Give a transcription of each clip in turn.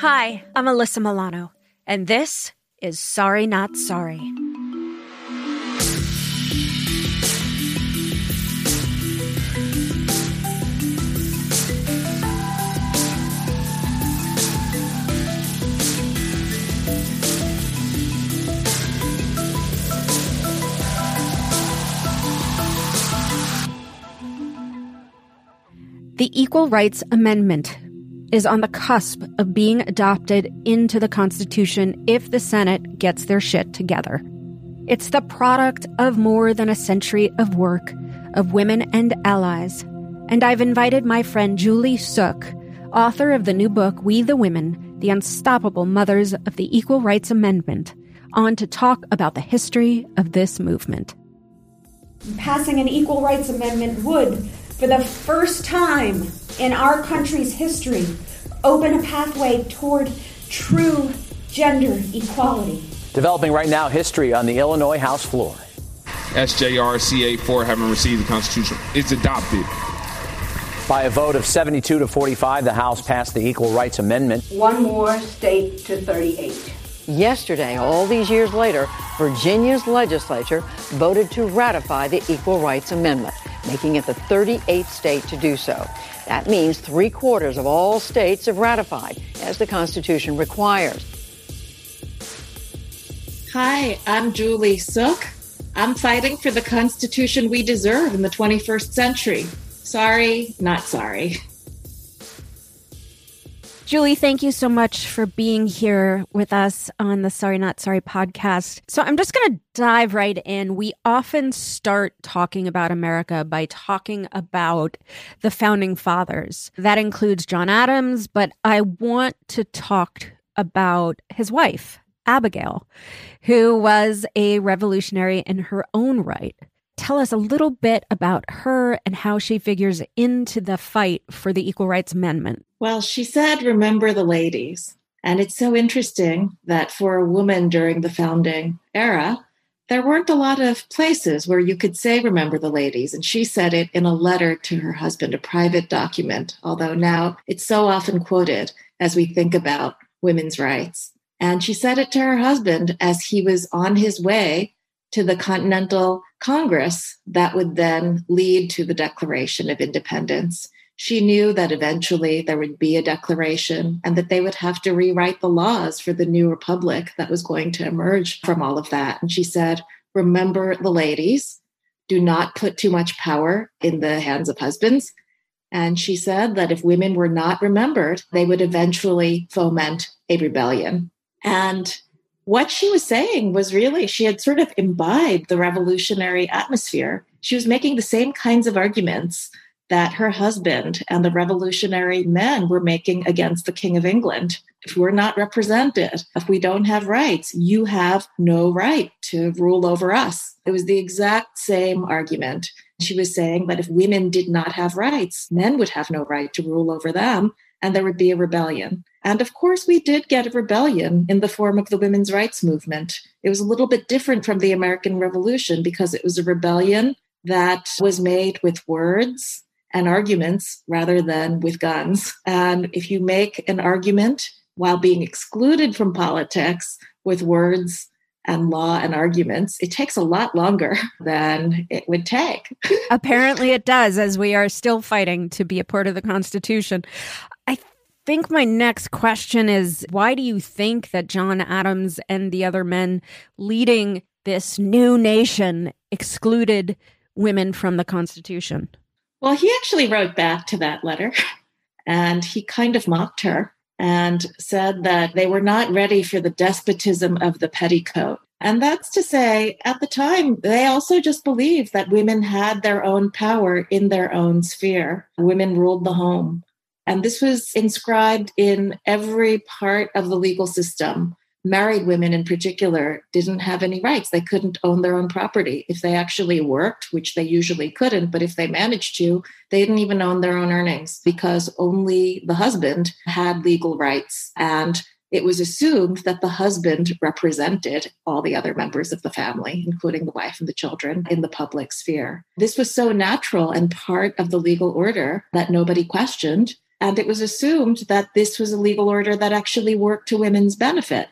Hi, I'm Alyssa Milano, and this is Sorry Not Sorry. The Equal Rights Amendment is on the cusp of being adopted into the Constitution if the Senate gets their shit together. It's the product of more than a century of work of women and allies, and I've invited my friend Julie Suk, author of the new book We the Women The Unstoppable Mothers of the Equal Rights Amendment, on to talk about the history of this movement. Passing an Equal Rights Amendment would for the first time in our country's history, open a pathway toward true gender equality. Developing right now history on the Illinois House floor. SJRCA 4 having received the Constitution. It's adopted. By a vote of 72 to 45, the House passed the Equal Rights Amendment. One more state to 38. Yesterday, all these years later, Virginia's legislature voted to ratify the Equal Rights Amendment making it the 38th state to do so. That means three quarters of all states have ratified, as the Constitution requires. Hi, I'm Julie Suk. I'm fighting for the Constitution we deserve in the 21st century. Sorry, not sorry. Julie, thank you so much for being here with us on the Sorry Not Sorry podcast. So I'm just going to dive right in. We often start talking about America by talking about the founding fathers. That includes John Adams, but I want to talk about his wife, Abigail, who was a revolutionary in her own right tell us a little bit about her and how she figures into the fight for the Equal Rights Amendment. Well, she said, remember the ladies. And it's so interesting that for a woman during the founding era, there weren't a lot of places where you could say, remember the ladies. And she said it in a letter to her husband, a private document, although now it's so often quoted as we think about women's rights. And she said it to her husband as he was on his way to the Continental Congress that would then lead to the Declaration of Independence. She knew that eventually there would be a declaration and that they would have to rewrite the laws for the new republic that was going to emerge from all of that. And she said, Remember the ladies, do not put too much power in the hands of husbands. And she said that if women were not remembered, they would eventually foment a rebellion. And what she was saying was really, she had sort of imbibed the revolutionary atmosphere. She was making the same kinds of arguments that her husband and the revolutionary men were making against the King of England. If we're not represented, if we don't have rights, you have no right to rule over us. It was the exact same argument. She was saying that if women did not have rights, men would have no right to rule over them, and there would be a rebellion. And of course, we did get a rebellion in the form of the women's rights movement. It was a little bit different from the American Revolution because it was a rebellion that was made with words and arguments rather than with guns. And if you make an argument while being excluded from politics with words and law and arguments, it takes a lot longer than it would take. Apparently, it does, as we are still fighting to be a part of the Constitution. I think my next question is why do you think that John Adams and the other men leading this new nation excluded women from the Constitution? Well, he actually wrote back to that letter and he kind of mocked her and said that they were not ready for the despotism of the petticoat. And that's to say, at the time, they also just believed that women had their own power in their own sphere. Women ruled the home. And this was inscribed in every part of the legal system. Married women, in particular, didn't have any rights. They couldn't own their own property. If they actually worked, which they usually couldn't, but if they managed to, they didn't even own their own earnings because only the husband had legal rights. And it was assumed that the husband represented all the other members of the family, including the wife and the children, in the public sphere. This was so natural and part of the legal order that nobody questioned And it was assumed that this was a legal order that actually worked to women's benefit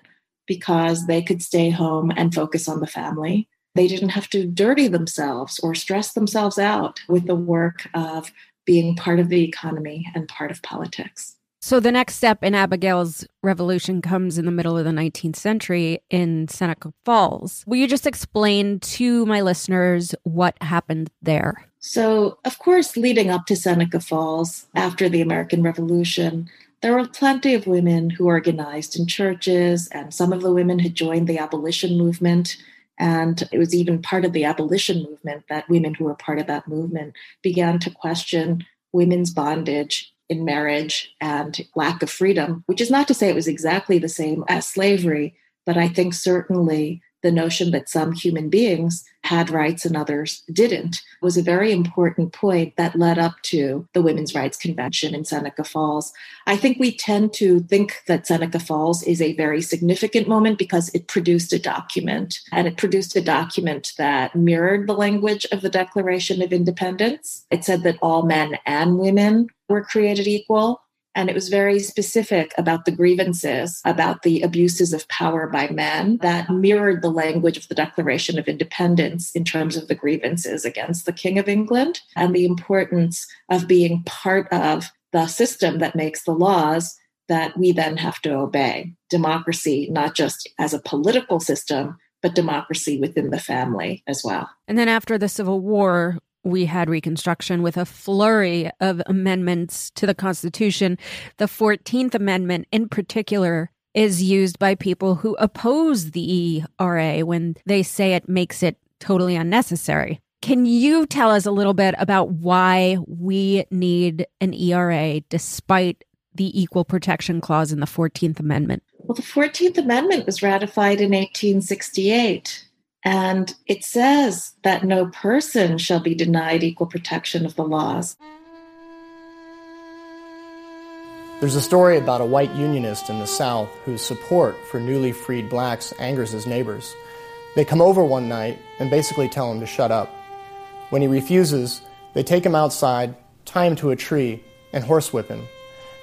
because they could stay home and focus on the family. They didn't have to dirty themselves or stress themselves out with the work of being part of the economy and part of politics. So the next step in Abigail's revolution comes in the middle of the 19th century in Seneca Falls. Will you just explain to my listeners what happened there? So, of course, leading up to Seneca Falls after the American Revolution, there were plenty of women who organized in churches, and some of the women had joined the abolition movement. And it was even part of the abolition movement that women who were part of that movement began to question women's bondage in marriage and lack of freedom, which is not to say it was exactly the same as slavery, but I think certainly the notion that some human beings had rights and others didn't was a very important point that led up to the Women's Rights Convention in Seneca Falls. I think we tend to think that Seneca Falls is a very significant moment because it produced a document, and it produced a document that mirrored the language of the Declaration of Independence. It said that all men and women were created equal. And it was very specific about the grievances, about the abuses of power by men that mirrored the language of the Declaration of Independence in terms of the grievances against the King of England and the importance of being part of the system that makes the laws that we then have to obey. Democracy, not just as a political system, but democracy within the family as well. And then after the Civil War, we had Reconstruction with a flurry of amendments to the Constitution. The 14th Amendment, in particular, is used by people who oppose the ERA when they say it makes it totally unnecessary. Can you tell us a little bit about why we need an ERA despite the Equal Protection Clause in the 14th Amendment? Well, the 14th Amendment was ratified in 1868. And it says that no person shall be denied equal protection of the laws. There's a story about a white unionist in the South whose support for newly freed blacks angers his neighbors. They come over one night and basically tell him to shut up. When he refuses, they take him outside, tie him to a tree, and horsewhip him.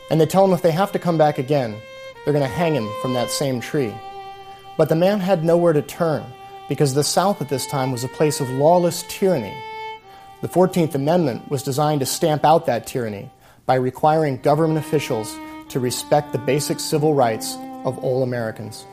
And they tell him if they have to come back again, they're going to hang him from that same tree. But the man had nowhere to turn because the South at this time was a place of lawless tyranny. The 14th Amendment was designed to stamp out that tyranny by requiring government officials to respect the basic civil rights of all Americans.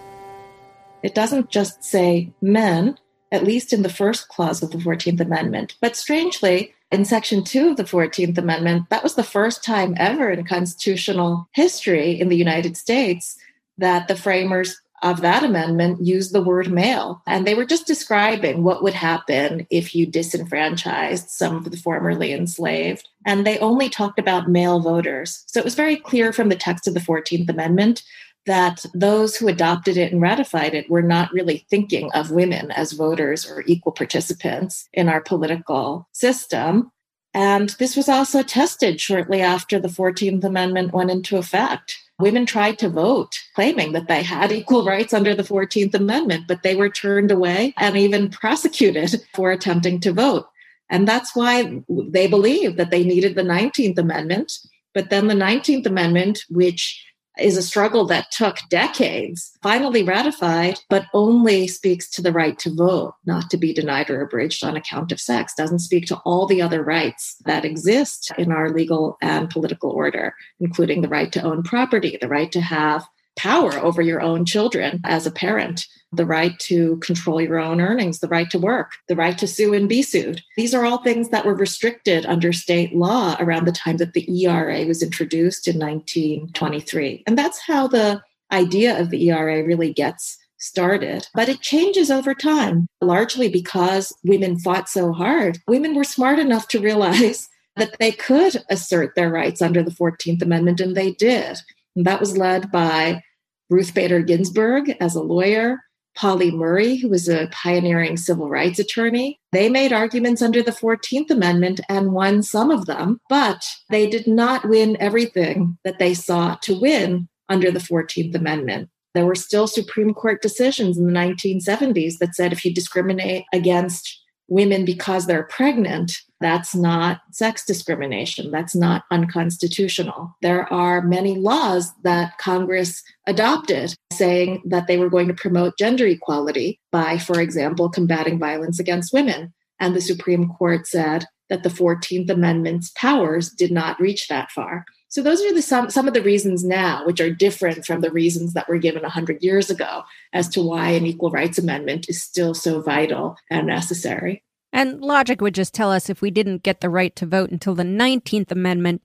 It doesn't just say men, at least in the first clause of the 14th Amendment, but strangely, in Section 2 of the 14th Amendment, that was the first time ever in constitutional history in the United States that the framers of that amendment used the word male. And they were just describing what would happen if you disenfranchised some of the formerly enslaved. And they only talked about male voters. So it was very clear from the text of the 14th Amendment that those who adopted it and ratified it were not really thinking of women as voters or equal participants in our political system. And this was also tested shortly after the 14th Amendment went into effect women tried to vote, claiming that they had equal rights under the 14th Amendment, but they were turned away and even prosecuted for attempting to vote. And that's why they believed that they needed the 19th Amendment. But then the 19th Amendment, which is a struggle that took decades, finally ratified, but only speaks to the right to vote, not to be denied or abridged on account of sex, doesn't speak to all the other rights that exist in our legal and political order, including the right to own property, the right to have power over your own children as a parent, the right to control your own earnings, the right to work, the right to sue and be sued. These are all things that were restricted under state law around the time that the ERA was introduced in 1923. And that's how the idea of the ERA really gets started. But it changes over time, largely because women fought so hard. Women were smart enough to realize that they could assert their rights under the 14th Amendment, and they did. And that was led by Ruth Bader Ginsburg as a lawyer, Pauli Murray, who was a pioneering civil rights attorney. They made arguments under the 14th Amendment and won some of them, but they did not win everything that they sought to win under the 14th Amendment. There were still Supreme Court decisions in the 1970s that said if you discriminate against women because they're pregnant, that's not sex discrimination. That's not unconstitutional. There are many laws that Congress adopted saying that they were going to promote gender equality by, for example, combating violence against women. And the Supreme Court said that the 14th Amendment's powers did not reach that far. So those are the some some of the reasons now, which are different from the reasons that were given 100 years ago, as to why an equal rights amendment is still so vital and necessary. And logic would just tell us if we didn't get the right to vote until the 19th Amendment,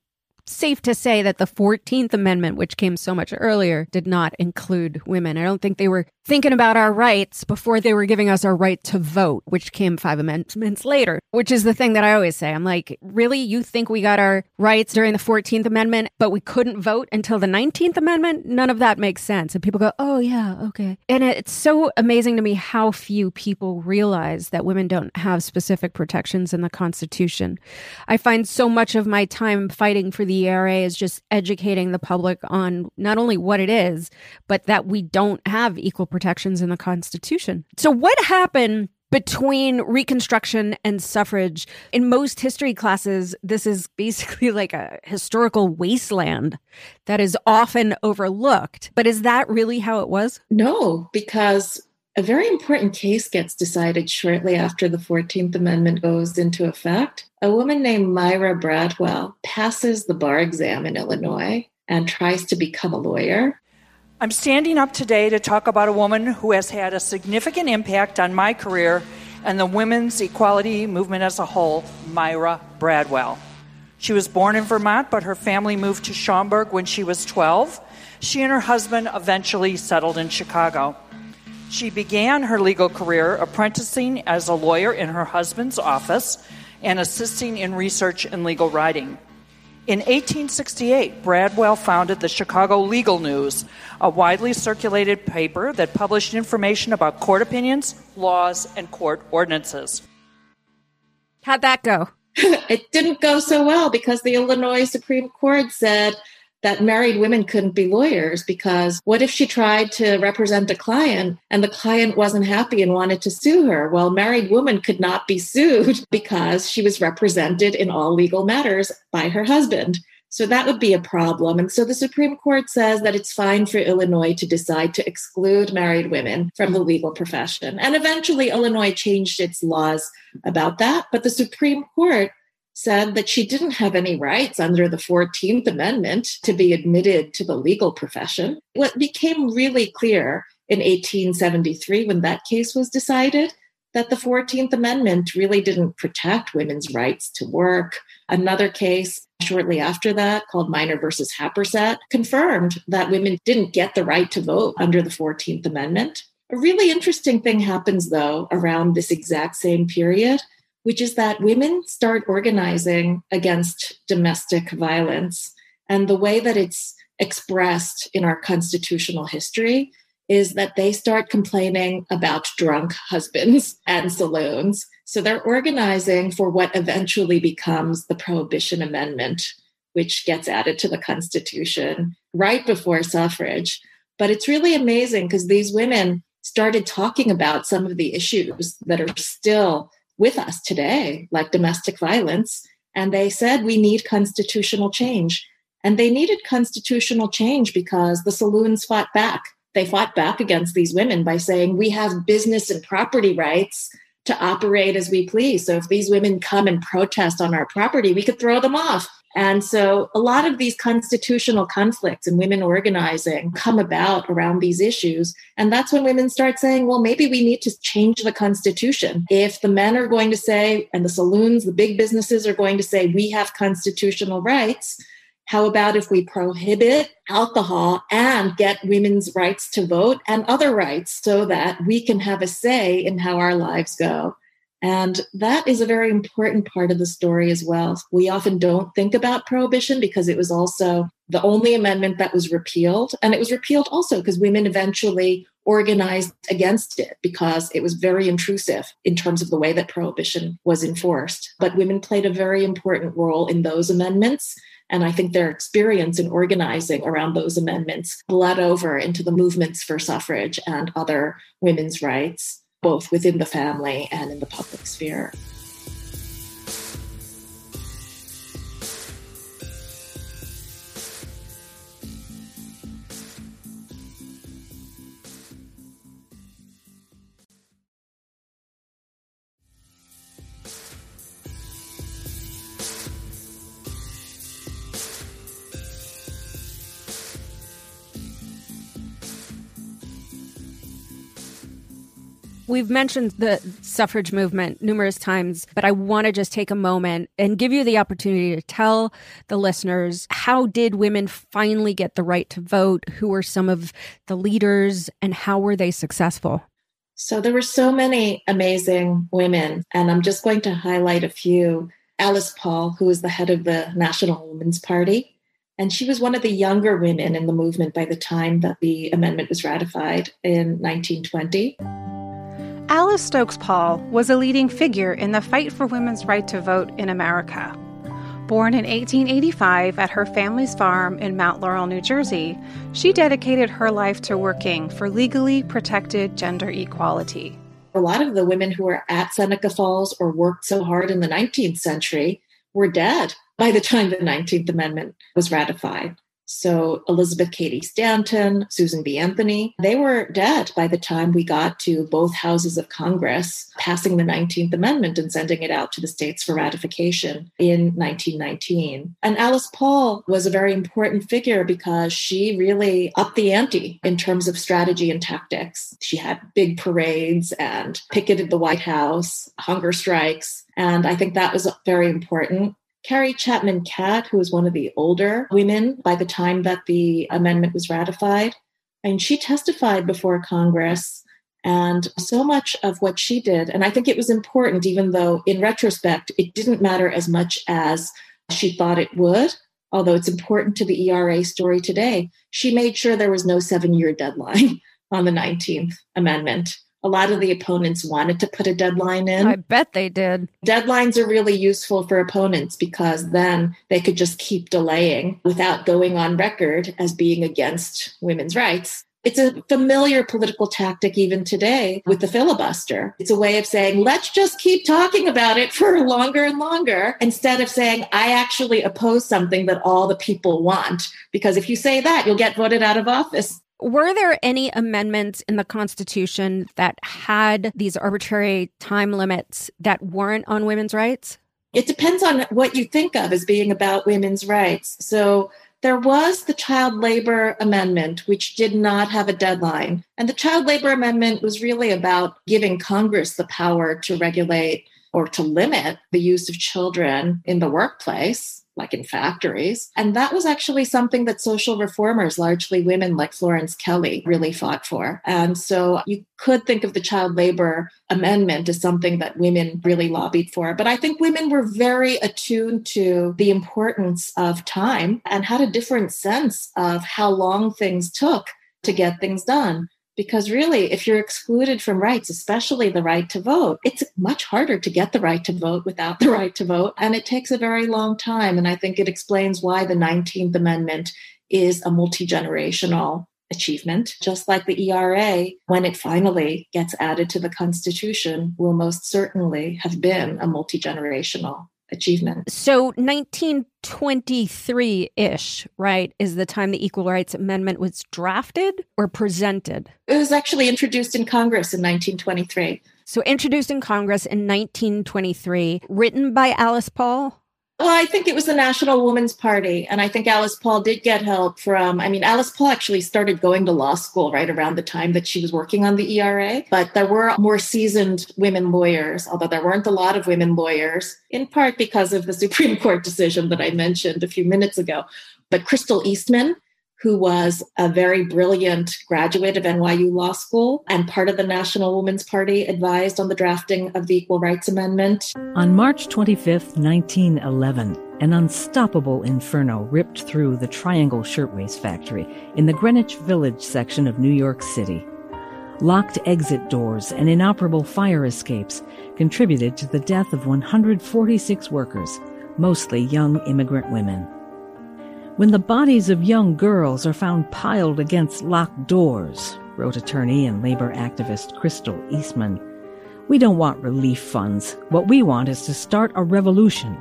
safe to say that the 14th Amendment, which came so much earlier, did not include women. I don't think they were thinking about our rights before they were giving us our right to vote, which came five amendments later, which is the thing that I always say. I'm like, really? You think we got our rights during the 14th Amendment, but we couldn't vote until the 19th Amendment? None of that makes sense. And people go, oh, yeah, okay. And it's so amazing to me how few people realize that women don't have specific protections in the Constitution. I find so much of my time fighting for the ERA is just educating the public on not only what it is, but that we don't have equal protections in the Constitution. So, what happened between Reconstruction and suffrage. In most history classes, this is basically like a historical wasteland that is often overlooked. But is that really how it was? No, because a very important case gets decided shortly after the 14th Amendment goes into effect. A woman named Myra Bradwell passes the bar exam in Illinois and tries to become a lawyer. I'm standing up today to talk about a woman who has had a significant impact on my career and the women's equality movement as a whole, Myra Bradwell. She was born in Vermont, but her family moved to Schaumburg when she was 12. She and her husband eventually settled in Chicago. She began her legal career apprenticing as a lawyer in her husband's office and assisting in research and legal writing. In 1868, Bradwell founded the Chicago Legal News, a widely circulated paper that published information about court opinions, laws, and court ordinances. How'd that go? it didn't go so well because the Illinois Supreme Court said that married women couldn't be lawyers because what if she tried to represent a client and the client wasn't happy and wanted to sue her? Well, married woman could not be sued because she was represented in all legal matters by her husband. So that would be a problem. And so the Supreme Court says that it's fine for Illinois to decide to exclude married women from the legal profession. And eventually, Illinois changed its laws about that. But the Supreme Court said that she didn't have any rights under the 14th Amendment to be admitted to the legal profession. What became really clear in 1873 when that case was decided that the 14th Amendment really didn't protect women's rights to work. Another case shortly after that, called Minor versus Happersett, confirmed that women didn't get the right to vote under the 14th Amendment. A really interesting thing happens, though, around this exact same period which is that women start organizing against domestic violence. And the way that it's expressed in our constitutional history is that they start complaining about drunk husbands and saloons. So they're organizing for what eventually becomes the Prohibition Amendment, which gets added to the Constitution right before suffrage. But it's really amazing because these women started talking about some of the issues that are still with us today, like domestic violence. And they said, we need constitutional change. And they needed constitutional change because the saloons fought back. They fought back against these women by saying, we have business and property rights to operate as we please. So if these women come and protest on our property, we could throw them off. And so a lot of these constitutional conflicts and women organizing come about around these issues. And that's when women start saying, well, maybe we need to change the constitution. If the men are going to say, and the saloons, the big businesses are going to say, we have constitutional rights. How about if we prohibit alcohol and get women's rights to vote and other rights so that we can have a say in how our lives go? And that is a very important part of the story as well. We often don't think about prohibition because it was also the only amendment that was repealed. And it was repealed also because women eventually organized against it because it was very intrusive in terms of the way that prohibition was enforced. But women played a very important role in those amendments. And I think their experience in organizing around those amendments bled over into the movements for suffrage and other women's rights. Both within the family and in the public sphere. We've mentioned the suffrage movement numerous times, but I want to just take a moment and give you the opportunity to tell the listeners how did women finally get the right to vote? Who were some of the leaders and how were they successful? So there were so many amazing women, and I'm just going to highlight a few. Alice Paul, who was the head of the National Women's Party, and she was one of the younger women in the movement by the time that the amendment was ratified in 1920. Alice Stokes Paul was a leading figure in the fight for women's right to vote in America. Born in 1885 at her family's farm in Mount Laurel, New Jersey, she dedicated her life to working for legally protected gender equality. A lot of the women who were at Seneca Falls or worked so hard in the 19th century were dead by the time the 19th Amendment was ratified. So Elizabeth Cady Stanton, Susan B. Anthony, they were dead by the time we got to both houses of Congress passing the 19th Amendment and sending it out to the states for ratification in 1919. And Alice Paul was a very important figure because she really upped the ante in terms of strategy and tactics. She had big parades and picketed the White House, hunger strikes. And I think that was very important. Carrie Chapman Catt, who was one of the older women by the time that the amendment was ratified, and she testified before Congress. And so much of what she did, and I think it was important, even though in retrospect, it didn't matter as much as she thought it would, although it's important to the ERA story today. She made sure there was no seven year deadline on the 19th Amendment a lot of the opponents wanted to put a deadline in. I bet they did. Deadlines are really useful for opponents because then they could just keep delaying without going on record as being against women's rights. It's a familiar political tactic even today with the filibuster. It's a way of saying, let's just keep talking about it for longer and longer instead of saying, I actually oppose something that all the people want. Because if you say that, you'll get voted out of office. Were there any amendments in the Constitution that had these arbitrary time limits that weren't on women's rights? It depends on what you think of as being about women's rights. So there was the Child Labor Amendment, which did not have a deadline. And the Child Labor Amendment was really about giving Congress the power to regulate or to limit the use of children in the workplace like in factories. And that was actually something that social reformers, largely women like Florence Kelley, really fought for. And so you could think of the child labor amendment as something that women really lobbied for. But I think women were very attuned to the importance of time and had a different sense of how long things took to get things done. Because really, if you're excluded from rights, especially the right to vote, it's much harder to get the right to vote without the right to vote. And it takes a very long time. And I think it explains why the 19th Amendment is a multi generational achievement, just like the ERA, when it finally gets added to the Constitution, will most certainly have been a multi generational achievement. So 1923 ish, right, is the time the Equal Rights Amendment was drafted or presented? It was actually introduced in Congress in 1923. So introduced in Congress in 1923, written by Alice Paul? Well, I think it was the National Women's Party. And I think Alice Paul did get help from, I mean, Alice Paul actually started going to law school right around the time that she was working on the ERA. But there were more seasoned women lawyers, although there weren't a lot of women lawyers, in part because of the Supreme Court decision that I mentioned a few minutes ago. But Crystal Eastman, who was a very brilliant graduate of NYU Law School and part of the National Women's Party, advised on the drafting of the Equal Rights Amendment. On March 25, 1911, an unstoppable inferno ripped through the Triangle Shirtwaist Factory in the Greenwich Village section of New York City. Locked exit doors and inoperable fire escapes contributed to the death of 146 workers, mostly young immigrant women. When the bodies of young girls are found piled against locked doors, wrote attorney and labor activist Crystal Eastman, We don't want relief funds. What we want is to start a revolution.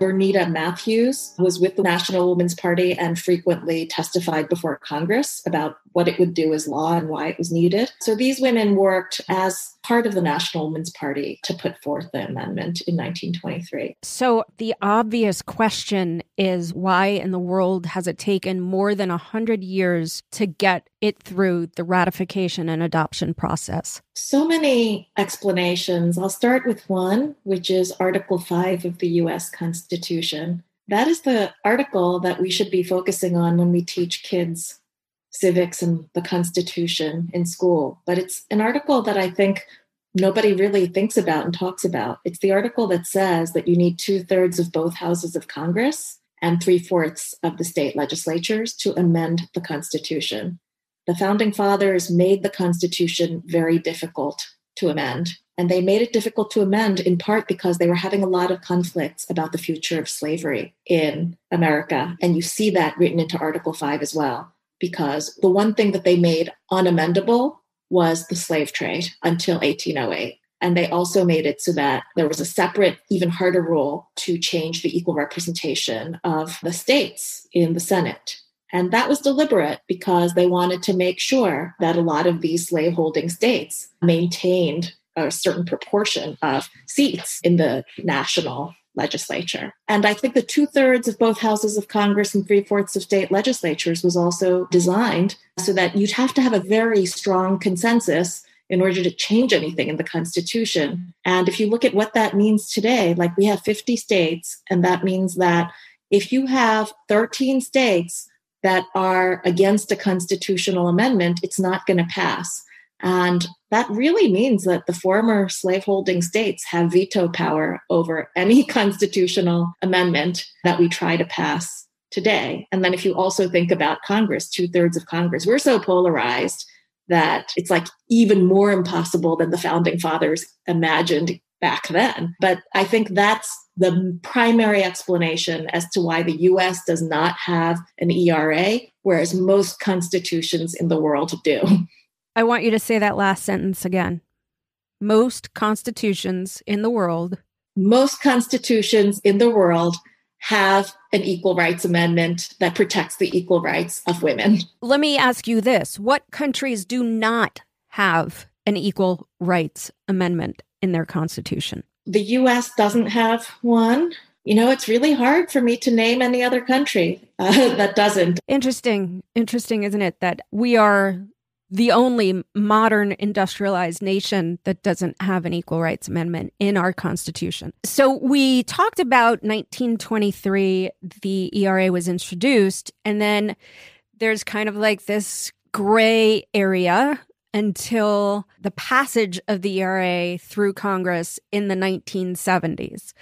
Burnita Matthews was with the National Women's Party and frequently testified before Congress about what it would do as law and why it was needed. So these women worked as part of the National Women's Party to put forth the amendment in 1923. So the obvious question is why in the world has it taken more than 100 years to get it through the ratification and adoption process? So many explanations. I'll start with one, which is Article 5 of the US Constitution. That is the article that we should be focusing on when we teach kids civics and the Constitution in school. But it's an article that I think nobody really thinks about and talks about. It's the article that says that you need two thirds of both houses of Congress and three fourths of the state legislatures to amend the Constitution. The founding fathers made the Constitution very difficult to amend. And they made it difficult to amend in part because they were having a lot of conflicts about the future of slavery in America. And you see that written into Article 5 as well because the one thing that they made unamendable was the slave trade until 1808. And they also made it so that there was a separate, even harder rule to change the equal representation of the states in the Senate. And that was deliberate because they wanted to make sure that a lot of these slaveholding states maintained a certain proportion of seats in the national legislature. And I think the two thirds of both houses of Congress and three fourths of state legislatures was also designed so that you'd have to have a very strong consensus in order to change anything in the Constitution. And if you look at what that means today, like we have 50 states, and that means that if you have 13 states that are against a constitutional amendment, it's not going to pass. And that really means that the former slaveholding states have veto power over any constitutional amendment that we try to pass today. And then if you also think about Congress, two thirds of Congress, we're so polarized that it's like even more impossible than the founding fathers imagined back then. But I think that's the primary explanation as to why the US does not have an ERA, whereas most constitutions in the world do. I want you to say that last sentence again. Most constitutions in the world. Most constitutions in the world have an equal rights amendment that protects the equal rights of women. Let me ask you this What countries do not have an equal rights amendment in their constitution? The US doesn't have one. You know, it's really hard for me to name any other country uh, that doesn't. Interesting. Interesting, isn't it? That we are the only modern industrialized nation that doesn't have an equal rights amendment in our constitution. So we talked about 1923 the ERA was introduced and then there's kind of like this gray area until the passage of the ERA through Congress in the 1970s.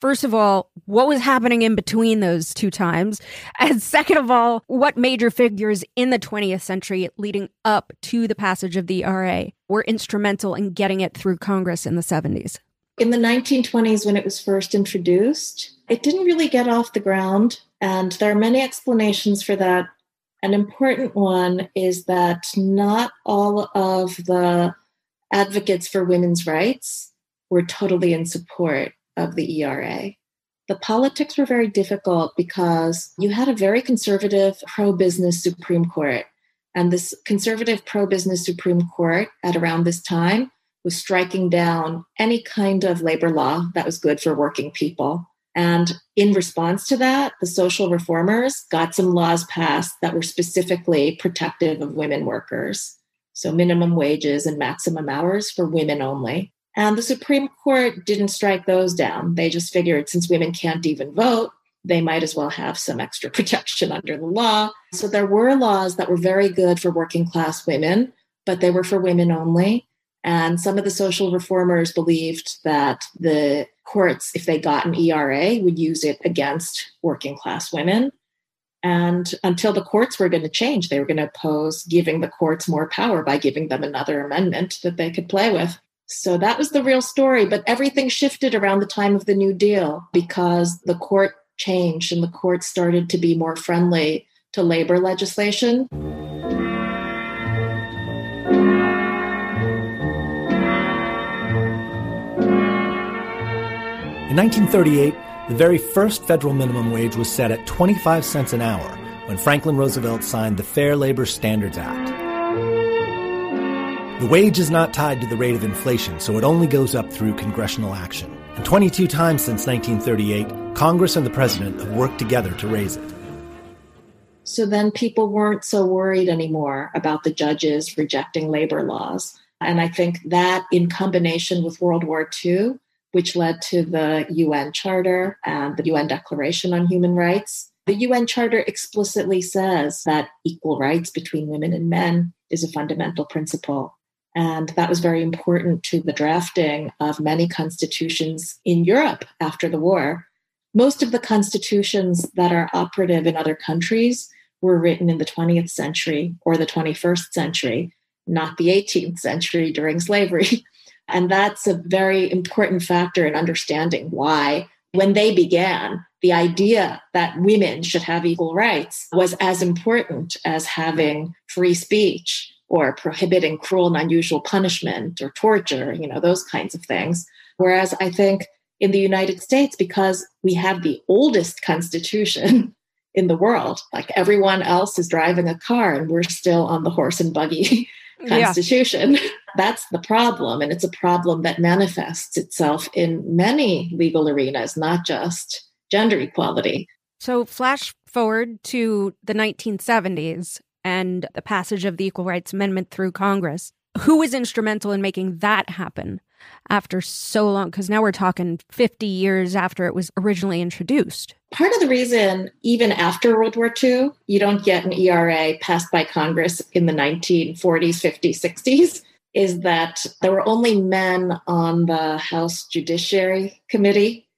First of all, what was happening in between those two times? And second of all, what major figures in the 20th century leading up to the passage of the RA were instrumental in getting it through Congress in the 70s? In the 1920s, when it was first introduced, it didn't really get off the ground. And there are many explanations for that. An important one is that not all of the advocates for women's rights were totally in support of the ERA. The politics were very difficult because you had a very conservative pro business Supreme Court. And this conservative pro business Supreme Court at around this time was striking down any kind of labor law that was good for working people. And in response to that, the social reformers got some laws passed that were specifically protective of women workers. So, minimum wages and maximum hours for women only. And the Supreme Court didn't strike those down. They just figured since women can't even vote, they might as well have some extra protection under the law. So there were laws that were very good for working class women, but they were for women only. And some of the social reformers believed that the courts, if they got an ERA, would use it against working class women. And until the courts were going to change, they were going to oppose giving the courts more power by giving them another amendment that they could play with. So that was the real story. But everything shifted around the time of the New Deal because the court changed and the court started to be more friendly to labor legislation. In 1938, the very first federal minimum wage was set at 25 cents an hour when Franklin Roosevelt signed the Fair Labor Standards Act. The wage is not tied to the rate of inflation, so it only goes up through congressional action. And 22 times since 1938, Congress and the President have worked together to raise it. So then people weren't so worried anymore about the judges rejecting labor laws. And I think that in combination with World War II, which led to the UN Charter and the UN Declaration on Human Rights, the UN Charter explicitly says that equal rights between women and men is a fundamental principle. And that was very important to the drafting of many constitutions in Europe after the war. Most of the constitutions that are operative in other countries were written in the 20th century or the 21st century, not the 18th century during slavery. And that's a very important factor in understanding why, when they began, the idea that women should have equal rights was as important as having free speech or prohibiting cruel and unusual punishment or torture, you know, those kinds of things. Whereas I think in the United States, because we have the oldest constitution in the world, like everyone else is driving a car and we're still on the horse and buggy constitution. Yeah. That's the problem. And it's a problem that manifests itself in many legal arenas, not just gender equality. So, flash forward to the 1970s and the passage of the Equal Rights Amendment through Congress. Who was instrumental in making that happen after so long? Because now we're talking 50 years after it was originally introduced. Part of the reason, even after World War II, you don't get an ERA passed by Congress in the 1940s, 50s, 60s is that there were only men on the House Judiciary Committee,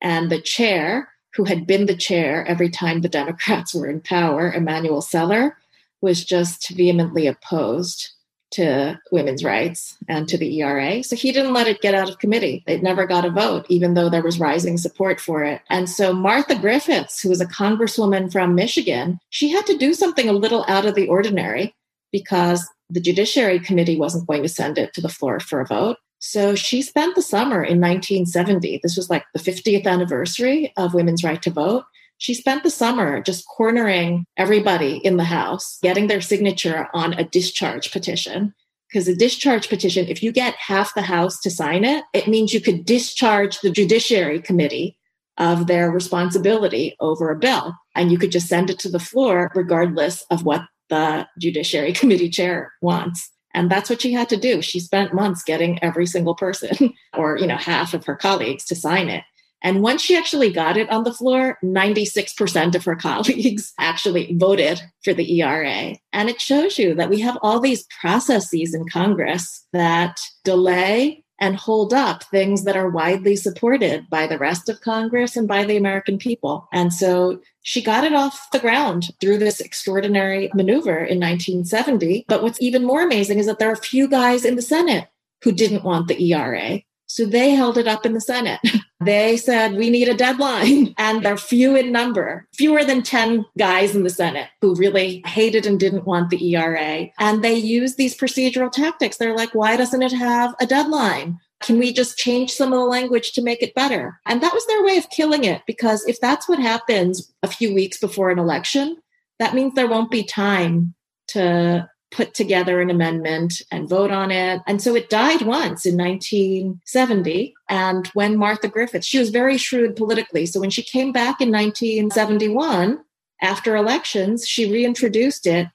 and the chair, who had been the chair every time the Democrats were in power, Emanuel Celler, was just vehemently opposed to women's rights and to the ERA. So he didn't let it get out of committee. It never got a vote, even though there was rising support for it. And so Martha Griffiths, who was a congresswoman from Michigan, she had to do something a little out of the ordinary because the Judiciary Committee wasn't going to send it to the floor for a vote. So she spent the summer in 1970. This was like the 50th anniversary of women's right to vote. She spent the summer just cornering everybody in the House, getting their signature on a discharge petition. Because a discharge petition, if you get half the House to sign it, it means you could discharge the Judiciary Committee of their responsibility over a bill. And you could just send it to the floor, regardless of what the Judiciary Committee chair wants. And that's what she had to do. She spent months getting every single person or, you know, half of her colleagues to sign it. And once she actually got it on the floor, 96% of her colleagues actually voted for the ERA. And it shows you that we have all these processes in Congress that delay and hold up things that are widely supported by the rest of Congress and by the American people. And so she got it off the ground through this extraordinary maneuver in 1970. But what's even more amazing is that there are a few guys in the Senate who didn't want the ERA. So they held it up in the Senate. they said, we need a deadline. And they're few in number, fewer than 10 guys in the Senate who really hated and didn't want the ERA. And they use these procedural tactics. They're like, why doesn't it have a deadline? Can we just change some of the language to make it better? And that was their way of killing it. Because if that's what happens a few weeks before an election, that means there won't be time to put together an amendment and vote on it. And so it died once in 1970. And when Martha Griffith, she was very shrewd politically. So when she came back in 1971, after elections, she reintroduced it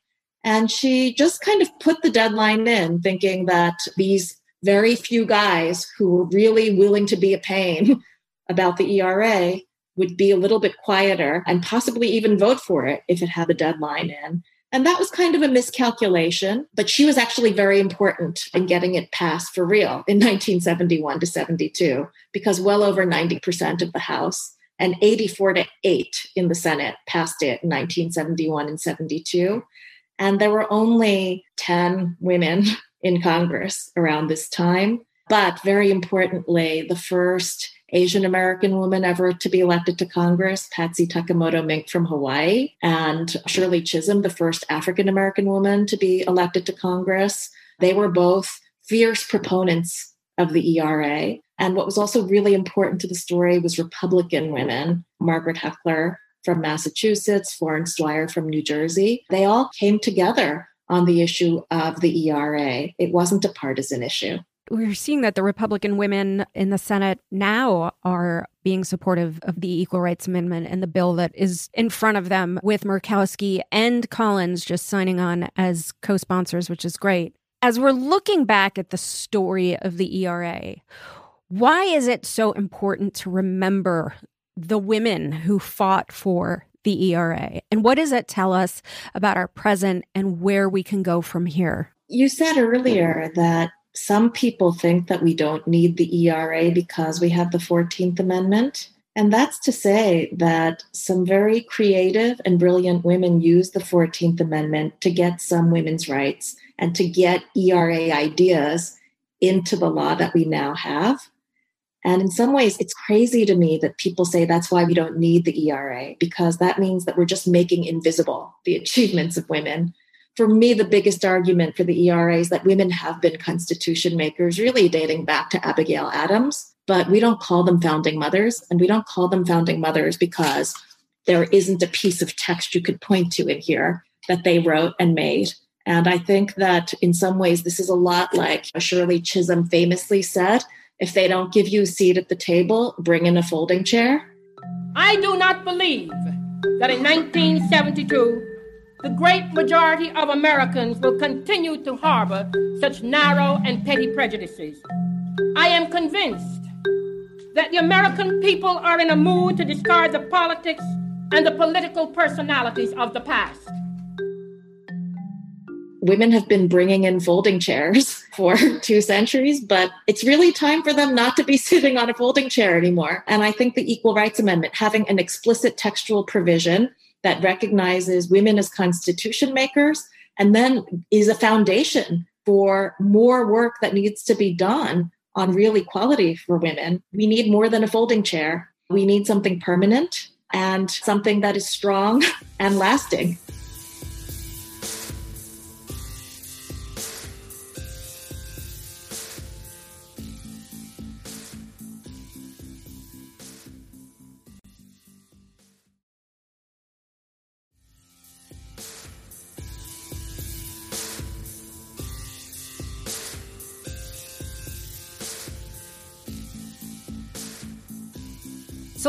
and she just kind of put the deadline in, thinking that these very few guys who were really willing to be a pain about the ERA would be a little bit quieter and possibly even vote for it if it had a deadline in. And that was kind of a miscalculation, but she was actually very important in getting it passed for real in 1971 to 72, because well over 90% of the House and 84 to 8 in the Senate passed it in 1971 and 72. And there were only 10 women in Congress around this time. But very importantly, the first Asian American woman ever to be elected to Congress, Patsy Takemoto Mink from Hawaii, and Shirley Chisholm, the first African American woman to be elected to Congress. They were both fierce proponents of the ERA. And what was also really important to the story was Republican women, Margaret Heckler from Massachusetts, Florence Dwyer from New Jersey. They all came together on the issue of the ERA. It wasn't a partisan issue we're seeing that the Republican women in the Senate now are being supportive of the Equal Rights Amendment and the bill that is in front of them, with Murkowski and Collins just signing on as co sponsors, which is great. As we're looking back at the story of the ERA, why is it so important to remember the women who fought for the ERA? And what does it tell us about our present and where we can go from here? You said earlier that some people think that we don't need the ERA because we have the 14th Amendment. And that's to say that some very creative and brilliant women used the 14th Amendment to get some women's rights and to get ERA ideas into the law that we now have. And in some ways, it's crazy to me that people say that's why we don't need the ERA, because that means that we're just making invisible the achievements of women for me, the biggest argument for the ERA is that women have been constitution makers, really dating back to Abigail Adams, but we don't call them founding mothers. And we don't call them founding mothers because there isn't a piece of text you could point to in here that they wrote and made. And I think that in some ways, this is a lot like Shirley Chisholm famously said if they don't give you a seat at the table, bring in a folding chair. I do not believe that in 1972, the great majority of Americans will continue to harbor such narrow and petty prejudices. I am convinced that the American people are in a mood to discard the politics and the political personalities of the past. Women have been bringing in folding chairs for two centuries, but it's really time for them not to be sitting on a folding chair anymore. And I think the Equal Rights Amendment, having an explicit textual provision that recognizes women as constitution makers and then is a foundation for more work that needs to be done on real equality for women. We need more than a folding chair. We need something permanent and something that is strong and lasting.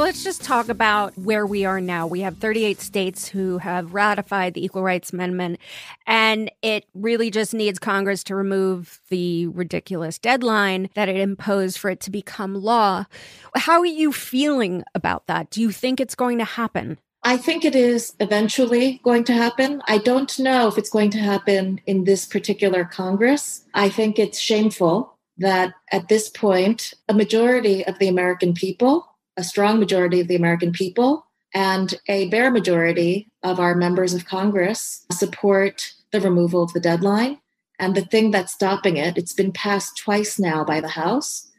So let's just talk about where we are now. We have 38 states who have ratified the Equal Rights Amendment, and it really just needs Congress to remove the ridiculous deadline that it imposed for it to become law. How are you feeling about that? Do you think it's going to happen? I think it is eventually going to happen. I don't know if it's going to happen in this particular Congress. I think it's shameful that at this point, a majority of the American people a strong majority of the American people and a bare majority of our members of Congress support the removal of the deadline. And the thing that's stopping it, it's been passed twice now by the House.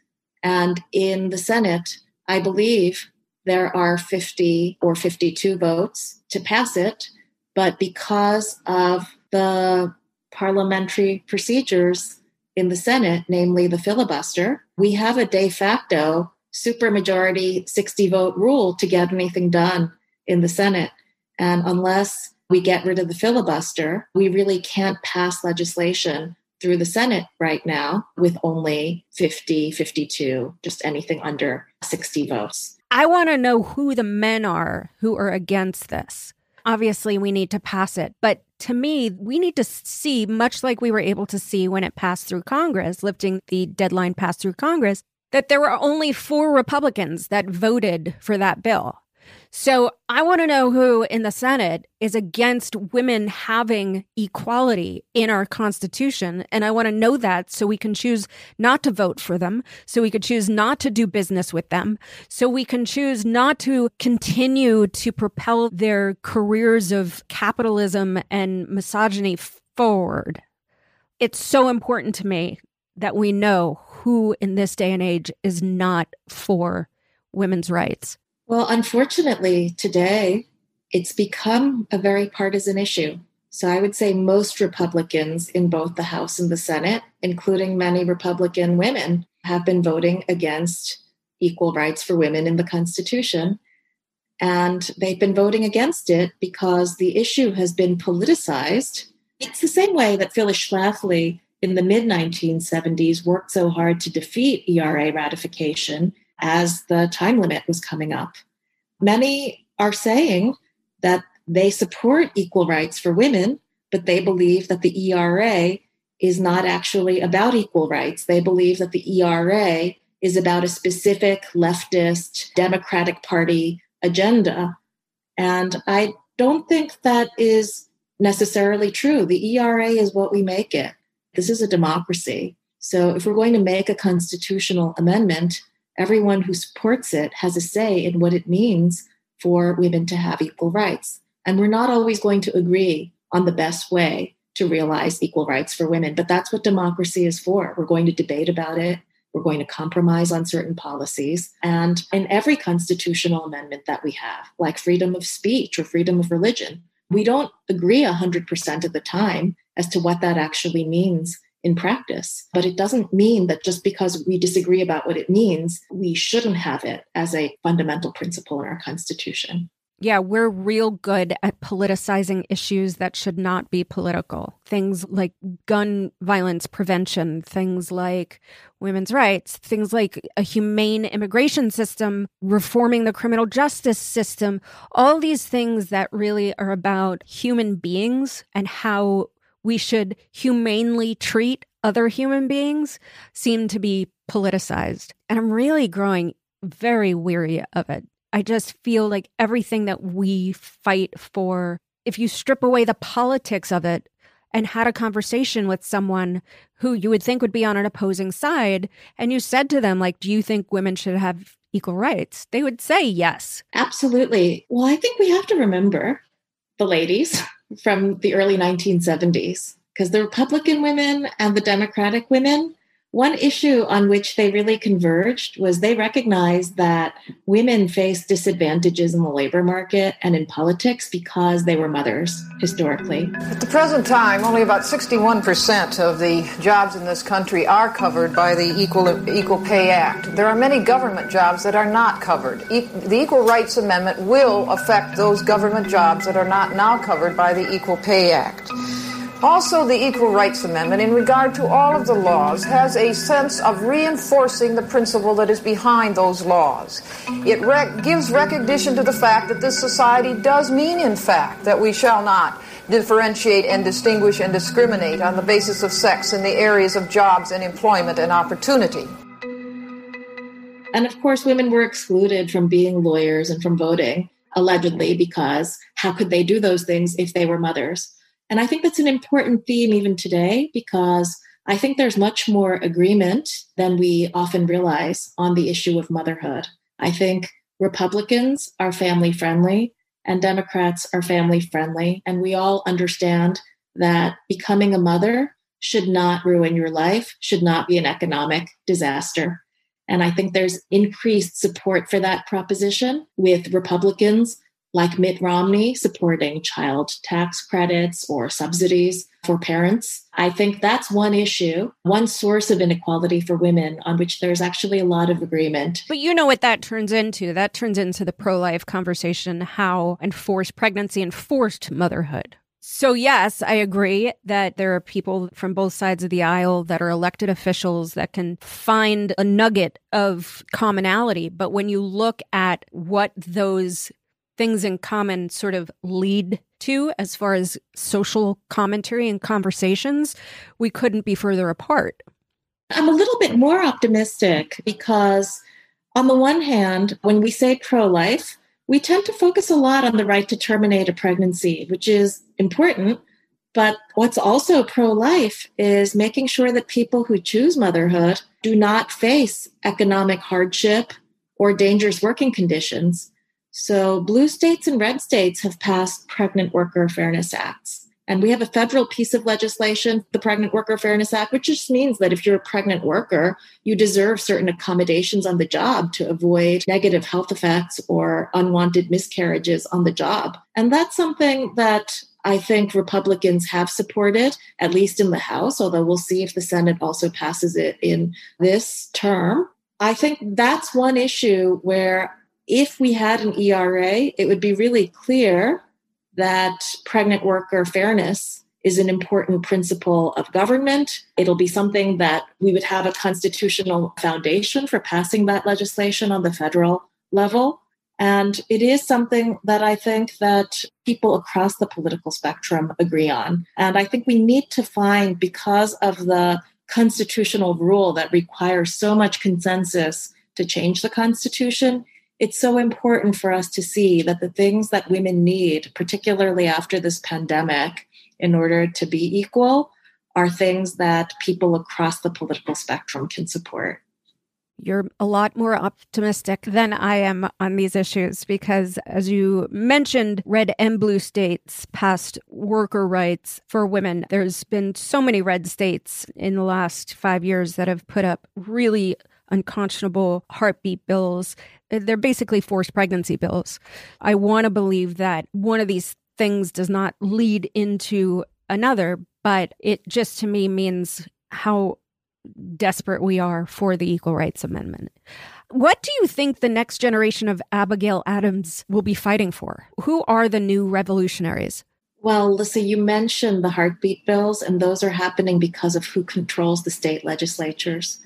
And in the Senate, I believe there are 50 or 52 votes to pass it. But because of the parliamentary procedures in the Senate, namely the filibuster, we have a de facto supermajority 60 vote rule to get anything done in the Senate. And unless we get rid of the filibuster, we really can't pass legislation through the Senate right now with only 50, 52, just anything under 60 votes. I want to know who the men are who are against this. Obviously, we need to pass it. But to me, we need to see, much like we were able to see when it passed through Congress, lifting the deadline passed through Congress, that there were only four Republicans that voted for that bill. So I want to know who in the Senate is against women having equality in our Constitution. And I want to know that so we can choose not to vote for them, so we could choose not to do business with them, so we can choose not to continue to propel their careers of capitalism and misogyny forward. It's so important to me that we know who in this day and age is not for women's rights? Well, unfortunately, today it's become a very partisan issue. So I would say most Republicans in both the House and the Senate, including many Republican women, have been voting against equal rights for women in the Constitution. And they've been voting against it because the issue has been politicized. It's the same way that Phyllis Schlafly in the mid 1970s worked so hard to defeat ERA ratification as the time limit was coming up. Many are saying that they support equal rights for women, but they believe that the ERA is not actually about equal rights. They believe that the ERA is about a specific leftist Democratic Party agenda. And I don't think that is necessarily true. The ERA is what we make it. This is a democracy. So if we're going to make a constitutional amendment, everyone who supports it has a say in what it means for women to have equal rights. And we're not always going to agree on the best way to realize equal rights for women, but that's what democracy is for. We're going to debate about it. We're going to compromise on certain policies. And in every constitutional amendment that we have, like freedom of speech or freedom of religion, we don't agree 100% of the time as to what that actually means in practice. But it doesn't mean that just because we disagree about what it means, we shouldn't have it as a fundamental principle in our Constitution. Yeah, we're real good at politicizing issues that should not be political. Things like gun violence prevention, things like women's rights, things like a humane immigration system, reforming the criminal justice system, all these things that really are about human beings and how we should humanely treat other human beings seem to be politicized. And I'm really growing very weary of it. I just feel like everything that we fight for, if you strip away the politics of it and had a conversation with someone who you would think would be on an opposing side, and you said to them, like, do you think women should have equal rights? They would say yes. Absolutely. Well, I think we have to remember the ladies from the early 1970s because the Republican women and the Democratic women one issue on which they really converged was they recognized that women face disadvantages in the labor market and in politics because they were mothers historically. At the present time, only about 61% of the jobs in this country are covered by the Equal, Equal Pay Act. There are many government jobs that are not covered. E- the Equal Rights Amendment will affect those government jobs that are not now covered by the Equal Pay Act. Also, the Equal Rights Amendment, in regard to all of the laws, has a sense of reinforcing the principle that is behind those laws. It rec- gives recognition to the fact that this society does mean, in fact, that we shall not differentiate and distinguish and discriminate on the basis of sex in the areas of jobs and employment and opportunity. And of course, women were excluded from being lawyers and from voting, allegedly, because how could they do those things if they were mothers? And I think that's an important theme even today because I think there's much more agreement than we often realize on the issue of motherhood. I think Republicans are family friendly and Democrats are family friendly. And we all understand that becoming a mother should not ruin your life, should not be an economic disaster. And I think there's increased support for that proposition with Republicans like Mitt Romney supporting child tax credits or subsidies for parents. I think that's one issue, one source of inequality for women on which there's actually a lot of agreement. But you know what that turns into? That turns into the pro life conversation how enforced pregnancy and forced motherhood. So, yes, I agree that there are people from both sides of the aisle that are elected officials that can find a nugget of commonality. But when you look at what those things in common sort of lead to as far as social commentary and conversations, we couldn't be further apart. I'm a little bit more optimistic because, on the one hand, when we say pro life, we tend to focus a lot on the right to terminate a pregnancy, which is important. But what's also pro life is making sure that people who choose motherhood do not face economic hardship or dangerous working conditions so, blue states and red states have passed pregnant worker fairness acts. And we have a federal piece of legislation, the Pregnant Worker Fairness Act, which just means that if you're a pregnant worker, you deserve certain accommodations on the job to avoid negative health effects or unwanted miscarriages on the job. And that's something that I think Republicans have supported, at least in the House, although we'll see if the Senate also passes it in this term. I think that's one issue where if we had an ERA, it would be really clear that pregnant worker fairness is an important principle of government. It'll be something that we would have a constitutional foundation for passing that legislation on the federal level. And it is something that I think that people across the political spectrum agree on. And I think we need to find, because of the constitutional rule that requires so much consensus to change the Constitution, it's so important for us to see that the things that women need, particularly after this pandemic, in order to be equal, are things that people across the political spectrum can support. You're a lot more optimistic than I am on these issues because, as you mentioned, red and blue states passed worker rights for women. There's been so many red states in the last five years that have put up really unconscionable heartbeat bills. Uh, they're basically forced pregnancy bills. I want to believe that one of these things does not lead into another, but it just to me means how desperate we are for the Equal Rights Amendment. What do you think the next generation of Abigail Adams will be fighting for? Who are the new revolutionaries? Well, Lisa, you mentioned the heartbeat bills, and those are happening because of who controls the state legislatures.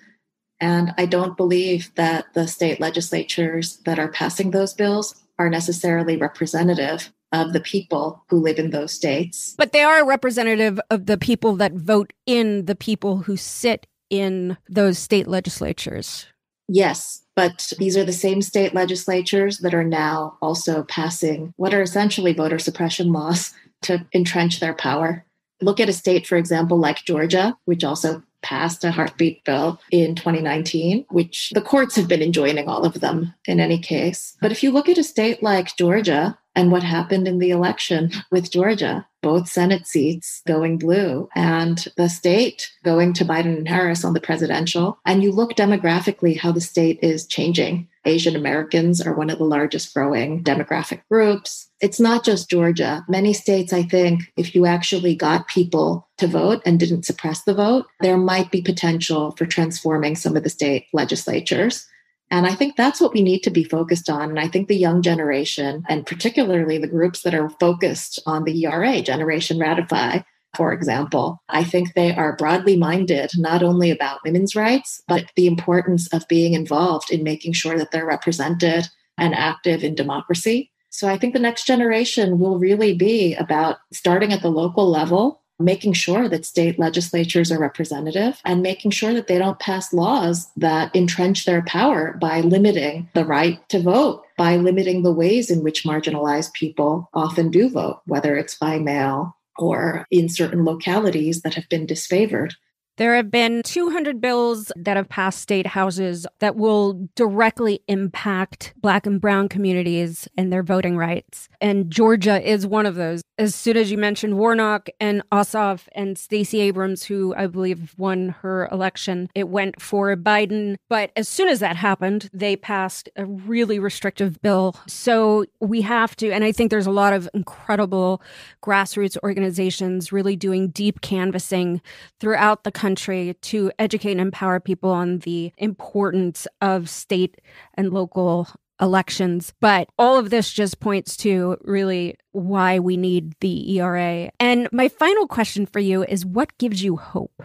And I don't believe that the state legislatures that are passing those bills are necessarily representative of the people who live in those states. But they are representative of the people that vote in the people who sit in those state legislatures. Yes, but these are the same state legislatures that are now also passing what are essentially voter suppression laws to entrench their power. Look at a state, for example, like Georgia, which also passed a heartbeat bill in 2019, which the courts have been enjoining all of them in any case. But if you look at a state like Georgia, and what happened in the election with Georgia, both Senate seats going blue and the state going to Biden and Harris on the presidential. And you look demographically how the state is changing. Asian Americans are one of the largest growing demographic groups. It's not just Georgia. Many states, I think, if you actually got people to vote and didn't suppress the vote, there might be potential for transforming some of the state legislatures. And I think that's what we need to be focused on. And I think the young generation, and particularly the groups that are focused on the ERA, Generation Ratify, for example, I think they are broadly minded, not only about women's rights, but the importance of being involved in making sure that they're represented and active in democracy. So I think the next generation will really be about starting at the local level making sure that state legislatures are representative and making sure that they don't pass laws that entrench their power by limiting the right to vote, by limiting the ways in which marginalized people often do vote, whether it's by mail or in certain localities that have been disfavored. There have been 200 bills that have passed state houses that will directly impact Black and Brown communities and their voting rights. And Georgia is one of those. As soon as you mentioned Warnock and Ossoff and Stacey Abrams, who I believe won her election, it went for Biden. But as soon as that happened, they passed a really restrictive bill. So we have to, and I think there's a lot of incredible grassroots organizations really doing deep canvassing throughout the country to educate and empower people on the importance of state and local elections. But all of this just points to really why we need the ERA. And my final question for you is what gives you hope?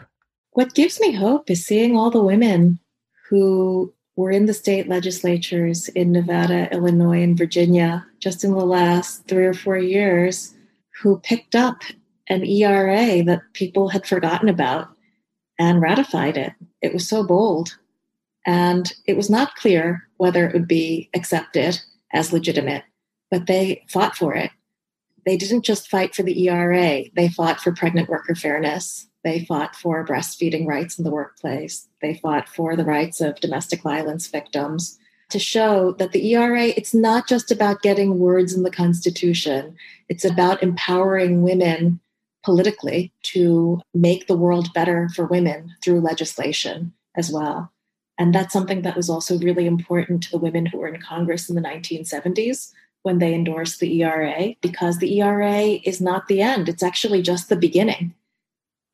What gives me hope is seeing all the women who were in the state legislatures in Nevada, Illinois, and Virginia just in the last three or four years who picked up an ERA that people had forgotten about and ratified it. It was so bold. And it was not clear whether it would be accepted as legitimate, but they fought for it. They didn't just fight for the ERA, they fought for pregnant worker fairness. They fought for breastfeeding rights in the workplace. They fought for the rights of domestic violence victims to show that the ERA, it's not just about getting words in the Constitution, it's about empowering women politically to make the world better for women through legislation as well. And that's something that was also really important to the women who were in Congress in the 1970s when they endorsed the ERA because the ERA is not the end, it's actually just the beginning.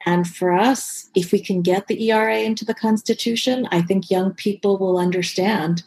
And for us, if we can get the ERA into the Constitution, I think young people will understand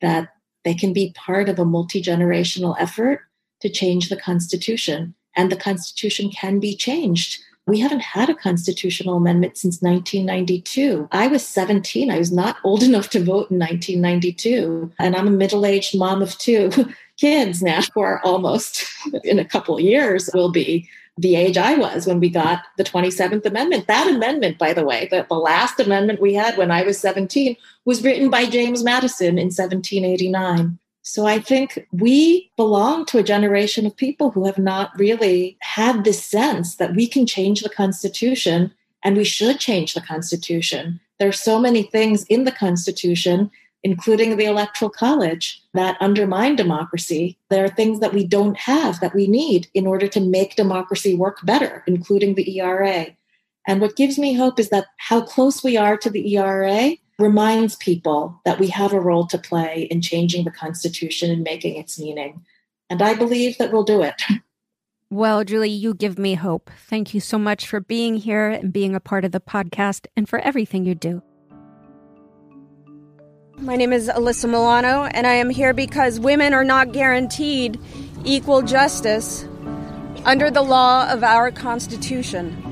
that they can be part of a multi generational effort to change the Constitution. And the Constitution can be changed. We haven't had a constitutional amendment since 1992. I was 17. I was not old enough to vote in 1992. And I'm a middle aged mom of two kids now, who are almost in a couple years will be the age I was when we got the 27th Amendment. That amendment, by the way, the, the last amendment we had when I was 17 was written by James Madison in 1789. So I think we belong to a generation of people who have not really had this sense that we can change the Constitution and we should change the Constitution. There are so many things in the Constitution, including the Electoral College, that undermine democracy. There are things that we don't have that we need in order to make democracy work better, including the ERA. And what gives me hope is that how close we are to the ERA reminds people that we have a role to play in changing the Constitution and making its meaning. And I believe that we'll do it. Well, Julie, you give me hope. Thank you so much for being here and being a part of the podcast and for everything you do. My name is Alyssa Milano, and I am here because women are not guaranteed equal justice under the law of our Constitution.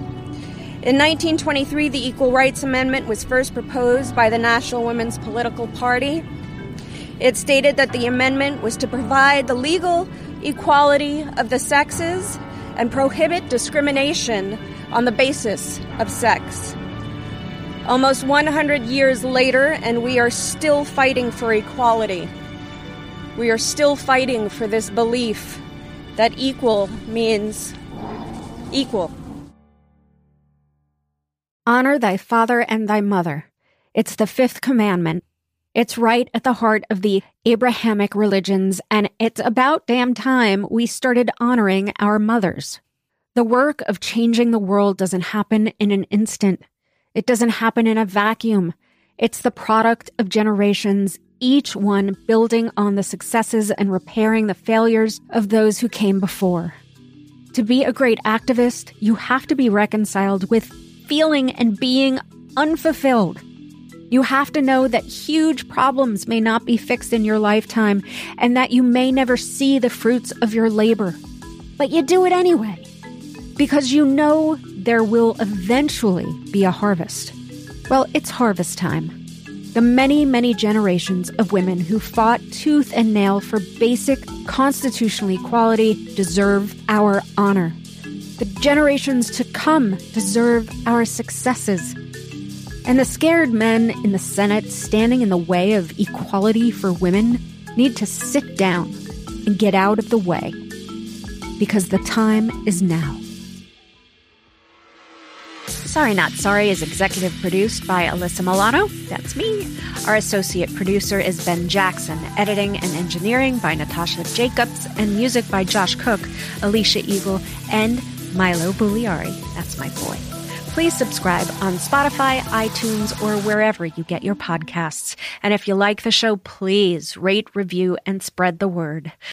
In 1923, the Equal Rights Amendment was first proposed by the National Women's Political Party. It stated that the amendment was to provide the legal equality of the sexes and prohibit discrimination on the basis of sex. Almost 100 years later, and we are still fighting for equality. We are still fighting for this belief that equal means equal. Honor thy father and thy mother. It's the fifth commandment. It's right at the heart of the Abrahamic religions, and it's about damn time we started honoring our mothers. The work of changing the world doesn't happen in an instant. It doesn't happen in a vacuum. It's the product of generations, each one building on the successes and repairing the failures of those who came before. To be a great activist, you have to be reconciled with feeling and being unfulfilled. You have to know that huge problems may not be fixed in your lifetime and that you may never see the fruits of your labor. But you do it anyway because you know there will eventually be a harvest. Well, it's harvest time. The many, many generations of women who fought tooth and nail for basic constitutional equality deserve our honor. The generations to come deserve our successes. And the scared men in the Senate standing in the way of equality for women need to sit down and get out of the way. Because the time is now. Sorry Not Sorry is executive produced by Alyssa Milano. That's me. Our associate producer is Ben Jackson. Editing and engineering by Natasha Jacobs. And music by Josh Cook, Alicia Eagle, and Milo Bugliari. That's my boy. Please subscribe on Spotify, iTunes, or wherever you get your podcasts. And if you like the show, please rate, review, and spread the word.